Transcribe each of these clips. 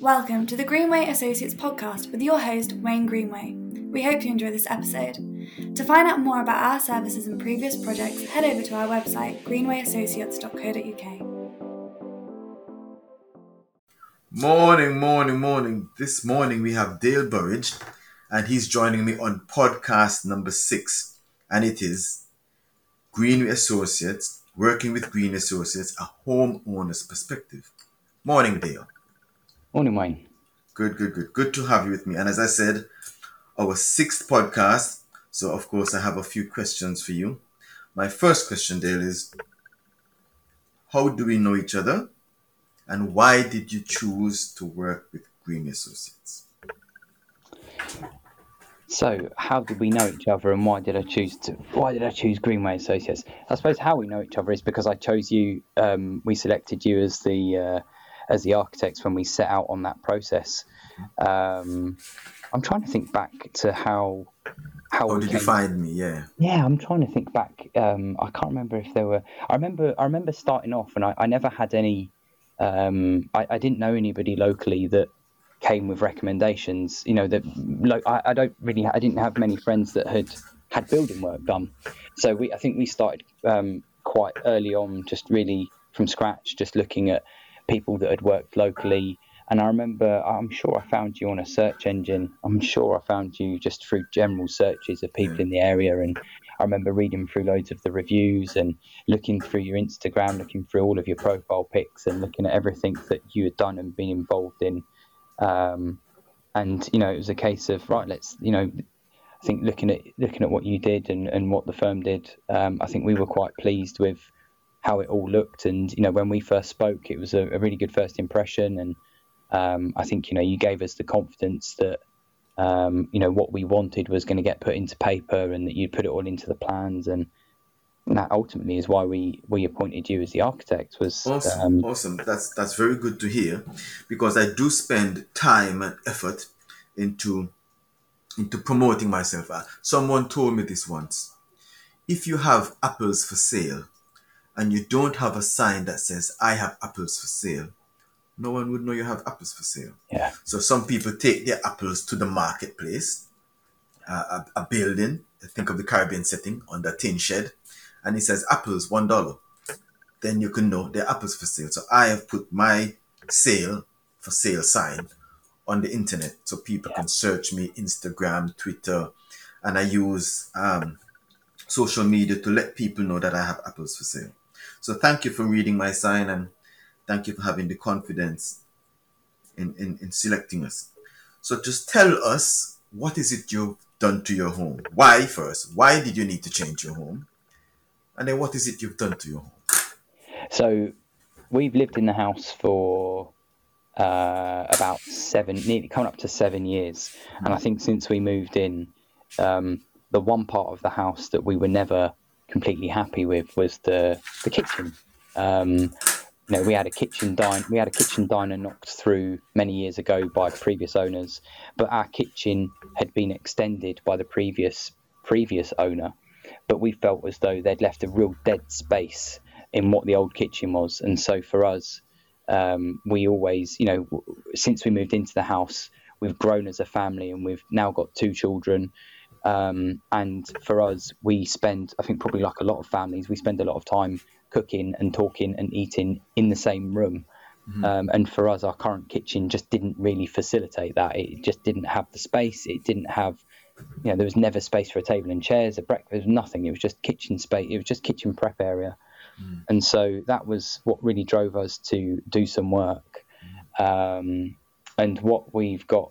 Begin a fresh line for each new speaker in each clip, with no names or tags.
Welcome to the Greenway Associates podcast with your host, Wayne Greenway. We hope you enjoy this episode. To find out more about our services and previous projects, head over to our website, greenwayassociates.co.uk.
Morning, morning, morning. This morning we have Dale Burridge, and he's joining me on podcast number six, and it is Greenway Associates, working with Green Associates, a homeowner's perspective. Morning, Dale.
Morning, Wayne.
Good, good, good. Good to have you with me. And as I said, our sixth podcast. So, of course, I have a few questions for you. My first question, Dale, is How do we know each other? And why did you choose to work with Green Associates?
So, how did we know each other, and why did I choose to? Why did I choose Greenway Associates? I suppose how we know each other is because I chose you. Um, we selected you as the uh, as the architects when we set out on that process. Um, I'm trying to think back to how how,
how did you find me? Yeah.
Yeah, I'm trying to think back. Um, I can't remember if there were. I remember. I remember starting off, and I, I never had any. Um, I, I didn't know anybody locally that came with recommendations. You know that. Like, I, I don't really. I didn't have many friends that had had building work done. So we. I think we started um, quite early on, just really from scratch, just looking at people that had worked locally. And I remember, I'm sure I found you on a search engine. I'm sure I found you just through general searches of people in the area. And I remember reading through loads of the reviews and looking through your Instagram, looking through all of your profile pics and looking at everything that you had done and been involved in. Um, and, you know, it was a case of, right, let's, you know, I think looking at looking at what you did and, and what the firm did, um, I think we were quite pleased with how it all looked. And you know, when we first spoke, it was a, a really good first impression. And um, I think you know, you gave us the confidence that um, you know what we wanted was going to get put into paper, and that you'd put it all into the plans. And that ultimately is why we we appointed you as the architect. Was
awesome. Um, awesome. That's that's very good to hear, because I do spend time and effort into into promoting myself. Uh, someone told me this once. If you have apples for sale, and you don't have a sign that says I have apples for sale, no one would know you have apples for sale.
Yeah.
So some people take their apples to the marketplace, uh, a, a, building. Think of the Caribbean setting on the tin shed, and it says apples one dollar. Then you can know they're apples for sale. So I have put my sale for sale sign on the internet so people yeah. can search me Instagram, Twitter, and I use um, social media to let people know that I have apples for sale. So thank you for reading my sign and thank you for having the confidence in, in, in selecting us. So just tell us what is it you've done to your home? Why first? Why did you need to change your home? And then what is it you've done to your home?
So we've lived in the house for uh, about seven, nearly coming up to seven years. And I think since we moved in, um, the one part of the house that we were never completely happy with was the the kitchen. Um, you know, we had a kitchen dine we had a kitchen diner knocked through many years ago by previous owners, but our kitchen had been extended by the previous previous owner. But we felt as though they'd left a real dead space in what the old kitchen was, and so for us, um, we always, you know, since we moved into the house, we've grown as a family, and we've now got two children. Um, and for us, we spend, I think, probably like a lot of families, we spend a lot of time cooking and talking and eating in the same room. Mm-hmm. Um, and for us, our current kitchen just didn't really facilitate that. It just didn't have the space. It didn't have, you know, there was never space for a table and chairs, a breakfast, nothing. It was just kitchen space. It was just kitchen prep area. Mm-hmm. And so that was what really drove us to do some work. Mm-hmm. Um, and what we've got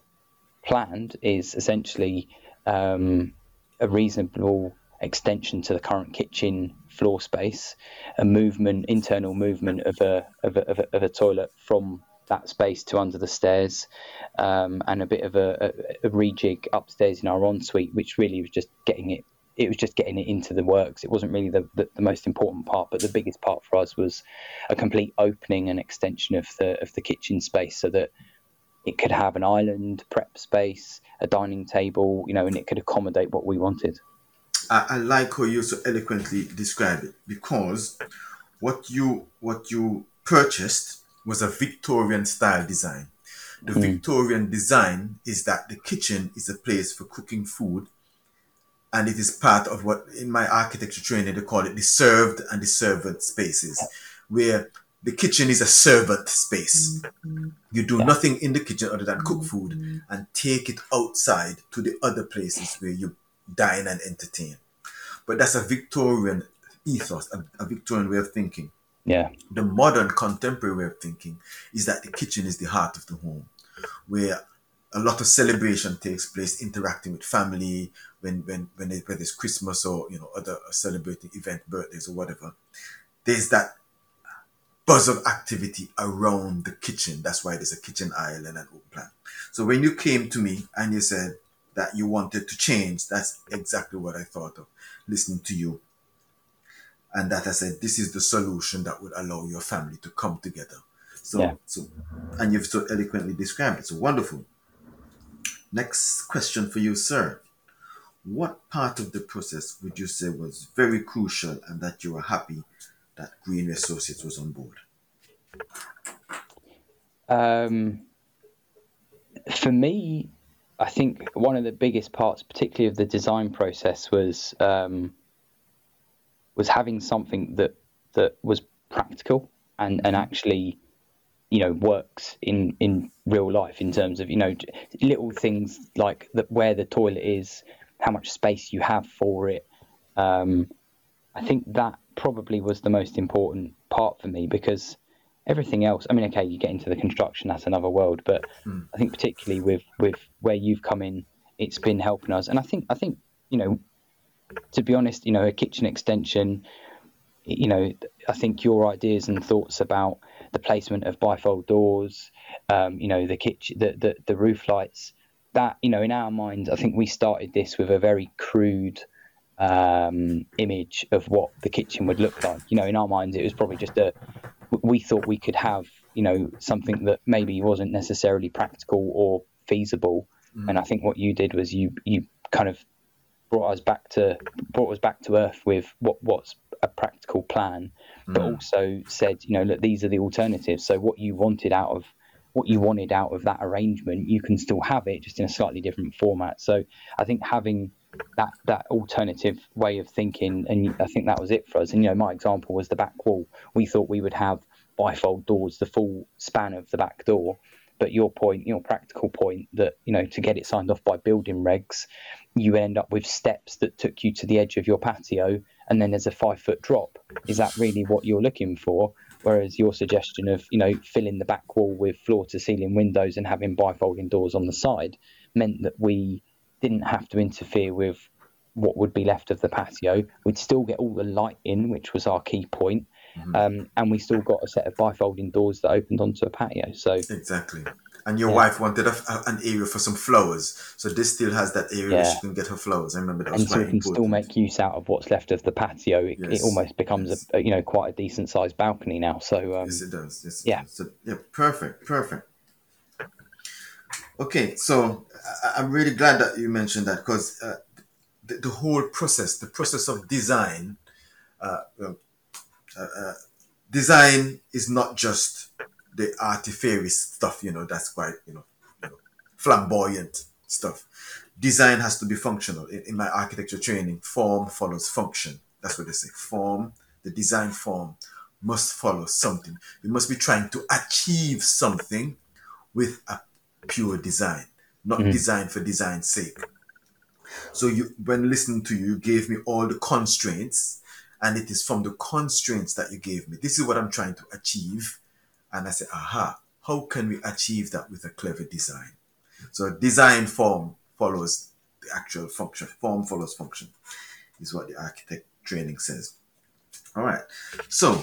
planned is essentially um, a reasonable extension to the current kitchen floor space, a movement, internal movement of a of a, of a, of a toilet from that space to under the stairs, um, and a bit of a, a, a, rejig upstairs in our ensuite, which really was just getting it. It was just getting it into the works. It wasn't really the, the, the most important part, but the biggest part for us was a complete opening and extension of the of the kitchen space, so that it could have an island, prep space, a dining table, you know, and it could accommodate what we wanted.
I, I like how you so eloquently describe it because what you what you purchased was a Victorian style design. The hmm. Victorian design is that the kitchen is a place for cooking food and it is part of what in my architecture training they call it the served and the servant spaces where the kitchen is a servant space you do
Yeah.
nothing in the kitchen other than cook food and take it outside to the other places where you dine and entertain but that's a victorian ethos a, a victorian way of thinking
Yeah.
the modern contemporary way of thinking is that the kitchen is the heart of the home where a lot of celebration takes place interacting with family when when when it, whether it's christmas or you know other celebrating event birthdays or whatever there's that buzz of activity around the kitchen that's why there's a kitchen aisle and an oak plan so when you came to me and you said that you wanted to change that's exactly what i thought of listening to you and that I said this is the solution that would allow your family to come together. So,
Yeah.
so, and you've so eloquently described it. So wonderful. Next question for you, sir. What part of the process would you say was very crucial and that you were happy that Greenway Associates was on board?
Um, for me, I think one of the biggest parts, particularly of the design process, was um, was having something that that was practical and and actually, you know, works in in real life in terms of you know little things like that where the toilet is, how much space you have for it. Um, I think that probably was the most important part for me because everything else i mean okay you get into the construction that's another world but i think particularly with with where you've come in it's been helping us. And i think i think you know to be honest you know a kitchen extension you know i think your ideas and thoughts about the placement of bifold doors um, you know the kitchen the, the the roof lights that you know in our minds i think we started this with a very crude um, image of what the kitchen would look like. You know, in our minds, it was probably just a. We thought we could have, you know, something that maybe wasn't necessarily practical or feasible. And I think what you did was you you kind of brought us back to brought us back to earth with what what's a practical plan, but also said, you know, look, these are the alternatives. So what you wanted out of what you wanted out of that arrangement, you can still have it, just in a slightly different format. So I think having that that alternative way of thinking, and I think that was it for us. And you know, my example was the back wall. We thought we would have bifold doors, the full span of the back door. But your point, your practical point, that you know, to get it signed off by building regs, you end up with steps that took you to the edge of your patio, and then there's a five foot drop. Is that really what you're looking for? Whereas your suggestion of you know filling the back wall with floor to ceiling windows and having bifolding doors on the side meant that we didn't have to interfere with what would be left of the patio. We'd still get all the light in, which was our key point, um, and we still got a set of bifolding doors that opened onto a patio. So
Exactly. And your
Yeah.
wife wanted a, a- an area for some flowers, so this still has that area where she can get her flowers. I remember that was
and so we can still make use out of what's left of the patio. It,
Yes,
it almost becomes
yes.
a, you know quite a decent sized balcony now. So um,
Yes, it does. Yes, it
Yeah.
does. So, yeah, perfect, perfect. Okay, so I, I'm really glad that you mentioned that because uh, the, the whole process, the process of design, uh, uh, uh, design is not just the artificial stuff, you know, that's quite, you know, you know, flamboyant stuff. Design has to be functional. In, in my architecture training, form follows function. That's what they say. Form, the design form must follow something. We must be trying to achieve something with a pure design, not mm. design for design's sake. So you, when listening to you, you gave me all the constraints, and it is from the constraints that you gave me. This is what I'm trying to achieve, and I said, aha, how can we achieve that with a clever design? So design form follows the actual function. Form follows function, is what the architect training says. All right. So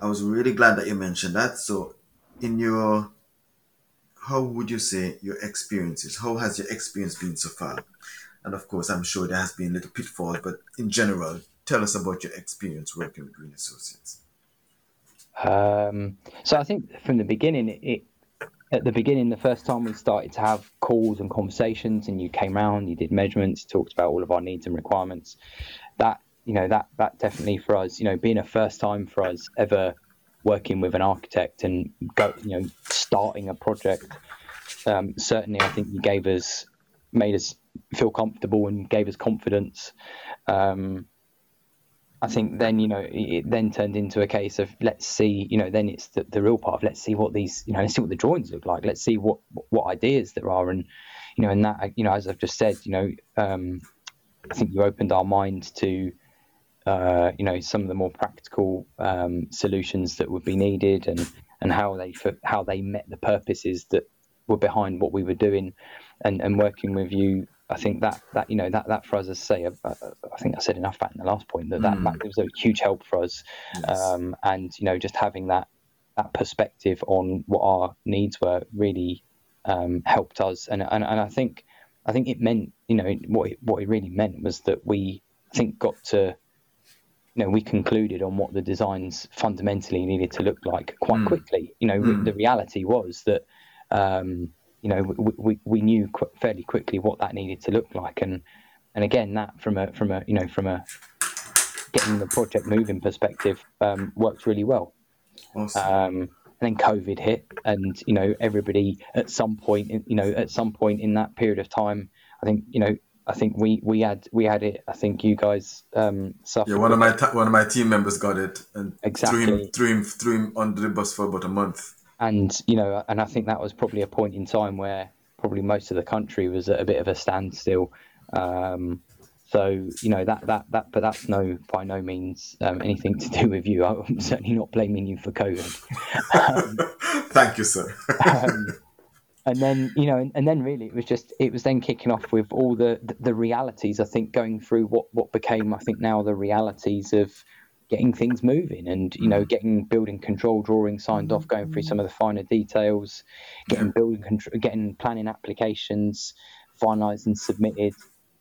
I was really glad that you mentioned that. So in your how would you say your experiences? How has your experience been so far? And of course, I'm sure there has been little pitfalls, but in general, tell us about your experience working with Green Associates.
Um, so I think from the beginning, it, at the beginning, the first time we started to have calls and conversations, and you came round, you did measurements, talked about all of our needs and requirements. That you know that that definitely for us, you know, being a first time for us ever working with an architect and go, you know, starting a project. Um, certainly, I think you gave us, made us feel comfortable and gave us confidence. Um, I think then you know it then turned into a case of let's see you know then it's the, the real part of let's see what these you know let's see what the drawings look like let's see what what ideas there are and you know and that you know as I've just said you know um, I think you opened our mind to uh, you know some of the more practical um, solutions that would be needed and and how they how they met the purposes that were behind what we were doing and and working with you I think that that you know that that for us, as I say, I, I think I said enough about in the last point that that, mm. that was a huge help for us, yes. um, and you know just having that that perspective on what our needs were really um, helped us, and, and and I think I think it meant you know what it, what it really meant was that we I think got to you know we concluded on what the designs fundamentally needed to look like quite mm. quickly. You know mm. the reality was that. Um, you know, we, we, we knew qu- fairly quickly what that needed to look like, and and again, that from a from a you know from a getting the project moving perspective um, worked really well. Awesome. Um, and then COVID hit, and you know everybody at some point, you know, at some point in that period of time, I think you know, I think we we had we had it. I think you guys um, suffered.
Yeah, one of my ta- one of my team members got it and exactly. threw him threw him threw him under the bus for about a month
and you know, and I think that was probably a point in time where probably most of the country was at a bit of a standstill. Um, so you know that that that, but that's no by no means um, anything to do with you. I'm certainly not blaming you for COVID.
Um, Thank you, sir.
And then you know, and, and, then really it was just it was then kicking off with all the, the realities. I think going through what what became I think now the realities of getting things moving and you know getting building control drawing signed off going through some of the finer details getting building control getting planning applications finalized and submitted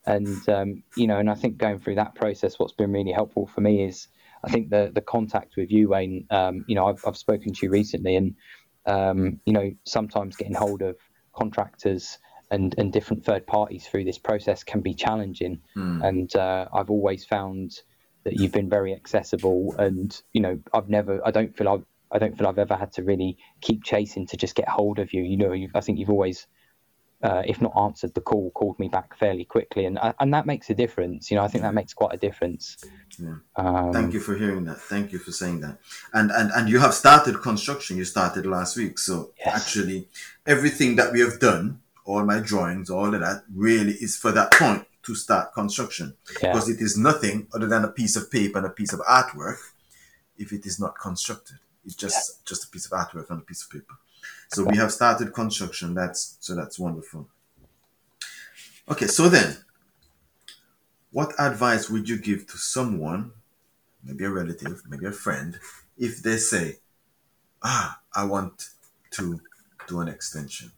and um, you know and i think going through that process what's been really helpful for me is i think the the contact with you wayne um, you know I've, I've spoken to you recently and um, you know sometimes getting hold of contractors and, and different third parties through this process can be challenging mm. and uh, i've always found that you've been very accessible and you know I've never I don't feel I've I don't feel I've ever had to really keep chasing to just get hold of you. You know, I think you've always, uh, if not answered the call, called me back fairly quickly, and uh, and that makes a difference. You know, I think that makes quite a difference.
Yeah. Um, Thank you for hearing that. Thank you for saying that. And and and you have started construction. You started last week, so yes. actually, everything that we have done, all my drawings, all of that, really is for that point to start construction yeah. because it is nothing other than a piece of paper and a piece of artwork if it is not constructed it's just yeah. just a piece of artwork on a piece of paper so we have started construction that's so that's wonderful okay so then what advice would you give to someone maybe a relative maybe a friend if they say ah i want to do an extension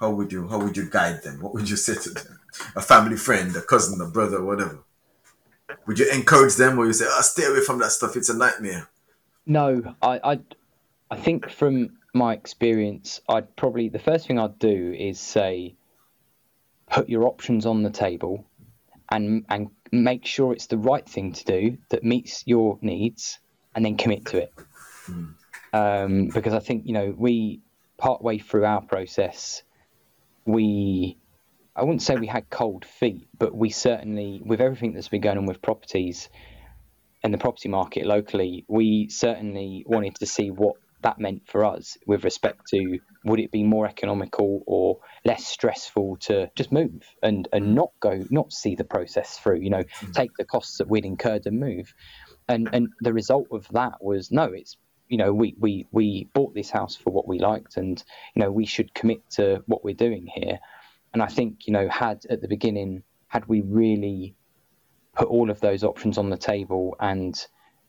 how would you how would you guide them what would you say to them a family friend, a cousin, a brother, whatever? Would you encourage them, or you say, "Oh, stay away from that stuff. It's a nightmare."
No, I, I, I think from my experience, I'd probably the first thing I'd do is say, put your options on the table, and and make sure it's the right thing to do that meets your needs, and then commit to it. Mm. Um, because I think you know we partway through our process, we I wouldn't say we had cold feet, but we certainly, with everything that's been going on with properties and the property market locally, we certainly wanted to see what that meant for us with respect to would it be more economical or less stressful to just move and, and mm. not go, not see the process through, you know, mm-hmm. take the costs that we'd incurred and move. And, and the result of that was no, it's you know we, we we bought this house for what we liked and you know we should commit to what we're doing here and I think, you know, had at the beginning, had we really put all of those options on the table and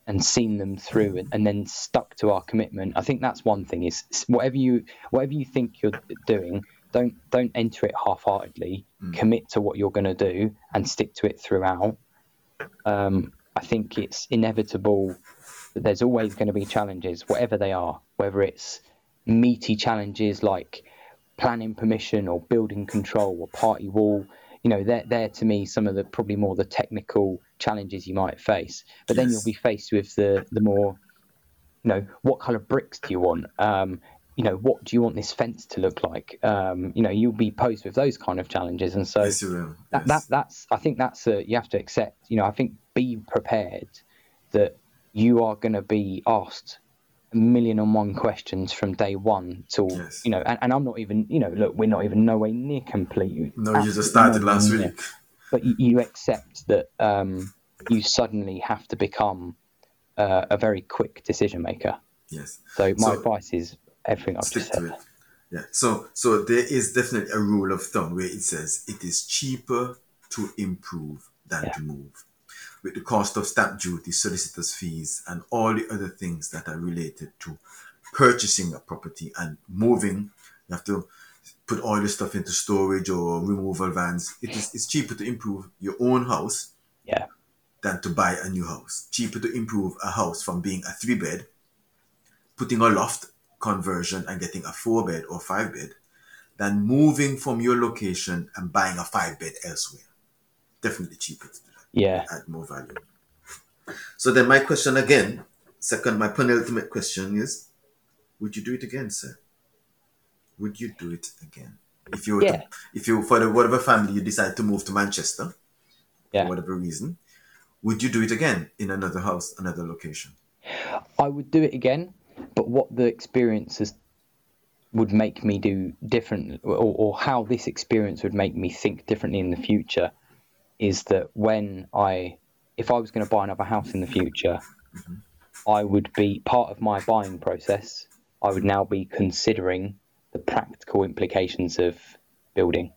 and seen them through and, and then stuck to our commitment, I think that's one thing is whatever you whatever you think you're doing, don't don't enter it half-heartedly. Mm. Commit to what you're going to do and stick to it throughout. Um, I think it's inevitable that there's always going to be challenges, whatever they are, whether it's meaty challenges like planning permission or building control or party wall you know they're, they're to me some of the probably more the technical challenges you might face but yes. then you'll be faced with the the more you know, what color bricks do you want? Um, you know, what do you want this fence to look like? Um, you know, you'll be posed with those kind of challenges, and so
Yes, will.
that, that that's I think that's a, you have to accept. You know, I think be prepared that you are going to be asked a million and one questions from day one till
Yes.
you know, and, and I'm not even you know, look, we're not even nowhere near complete.
no, you just started last
near.
week.
But you, you accept that um, you suddenly have to become uh, a very quick decision maker.
Yes.
So my
So-
advice is everything I've
Stick
just
to
said.
it. Yeah. So so there is definitely a rule of thumb where it says it is cheaper to improve than
Yeah.
to move. With the cost of stamp duty, solicitors' fees, and all the other things that are related to purchasing a property and moving, you have to put all your stuff into storage or removal vans. It is it's cheaper to improve your own house
Yeah,
than to buy a new house. Cheaper to improve a house from being a three bed, putting a loft conversion and getting a four bed or five bed, than moving from your location and buying a five bed elsewhere. Definitely cheaper to do.
Yeah.
Add more value. So then my question again, second, my penultimate question is, would you do it again, sir? Would you do it again? If you were
Yeah.
to, if you for the whatever family you decide to move to Manchester,
Yeah.
for whatever reason, would you do it again in another house, another location?
I would do it again, but what the experiences would make me do different, or, or how this experience would make me think differently in the future, is that when I, if I was going to buy another house in the future, I would be part of my buying process. I would now be considering the practical implications of building.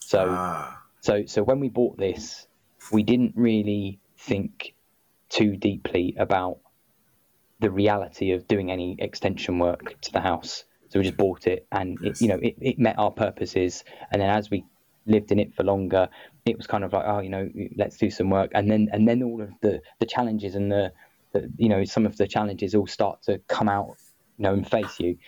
So.
Ah,
So so when we bought this, we didn't really think too deeply about the reality of doing any extension work to the house. So we just bought it, and it, you know it, it met our purposes. And then as we lived in it for longer, it was kind of like oh you know let's do some work. And then and then all of the the challenges and the, the you know some of the challenges all start to come out you know and face you.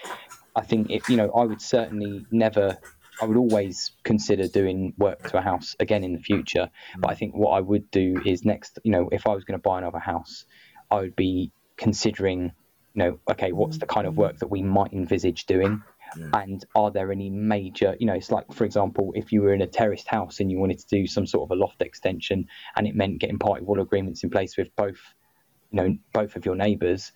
I think if you know, I would certainly never. I would always consider doing work to a house again in the future. But I think what I would do is next. You know, if I was going to buy another house, I would be considering. You know, okay, what's the kind of work that we might envisage doing,
Yeah.
and are there any major? You know, it's like for example, if you were in a terraced house and you wanted to do some sort of a loft extension, and it meant getting party wall agreements in place with both, you know, both of your neighbours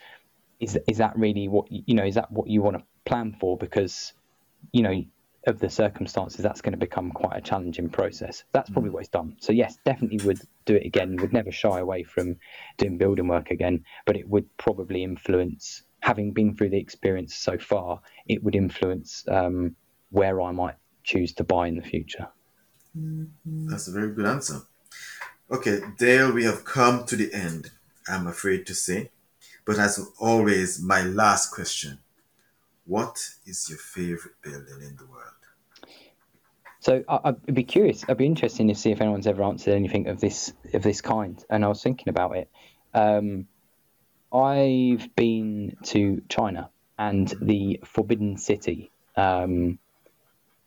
is is that really what you know is that what you want to plan for because you know of the circumstances that's going to become quite a challenging process that's probably mm. what it's done so yes definitely would do it again would never shy away from doing building work again but it would probably influence having been through the experience so far it would influence um, where i might choose to buy in the future
that's a very good answer. Okay, Dale, we have come to the end, I'm afraid to say. But as always, my last question What is your favorite building in the world?
So I, I'd be curious. I'd be interested to see if anyone's ever answered anything of this of this kind. And I was thinking about it. Um, I've been to China and the Forbidden City. Um,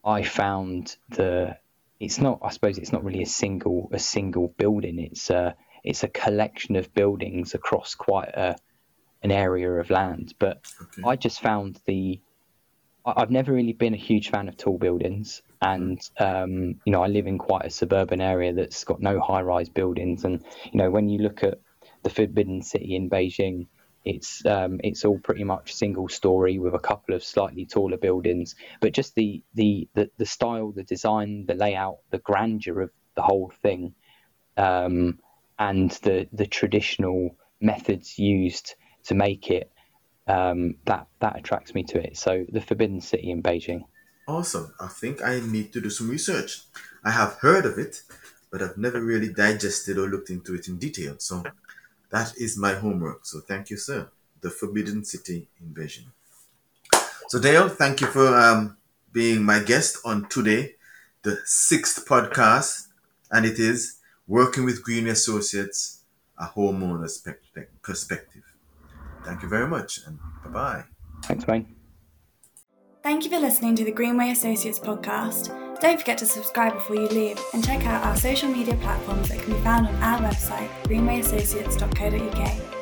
I found the. It's not. I suppose it's not really a single a single building. It's a it's a collection of buildings across quite a an area of land. But
Okay.
I just found the I've never really been a huge fan of tall buildings, and um, you know I live in quite a suburban area that's got no high-rise buildings, and you know when you look at the Forbidden City in Beijing, it's um, it's all pretty much single-story with a couple of slightly taller buildings, but just the, the the the style, the design, the layout, the grandeur of the whole thing, um, and the the traditional methods used to make it um, that that attracts me to it. So the Forbidden City in Beijing.
Awesome. I think I need to do some research. I have heard of it, but I've never really digested or looked into it in detail. So that is my homework. So thank you, sir. The Forbidden City Invasion. So Dale, thank you for um, being my guest on today, the sixth podcast, and it is working with Green Associates, a homeowner's perspective. Thank you very much, and bye bye.
Thanks, Wayne.
Thank you for listening to the Greenway Associates podcast. Don't forget to subscribe before you leave and check out our social media platforms that can be found on our website, greenwayassociates.co.uk.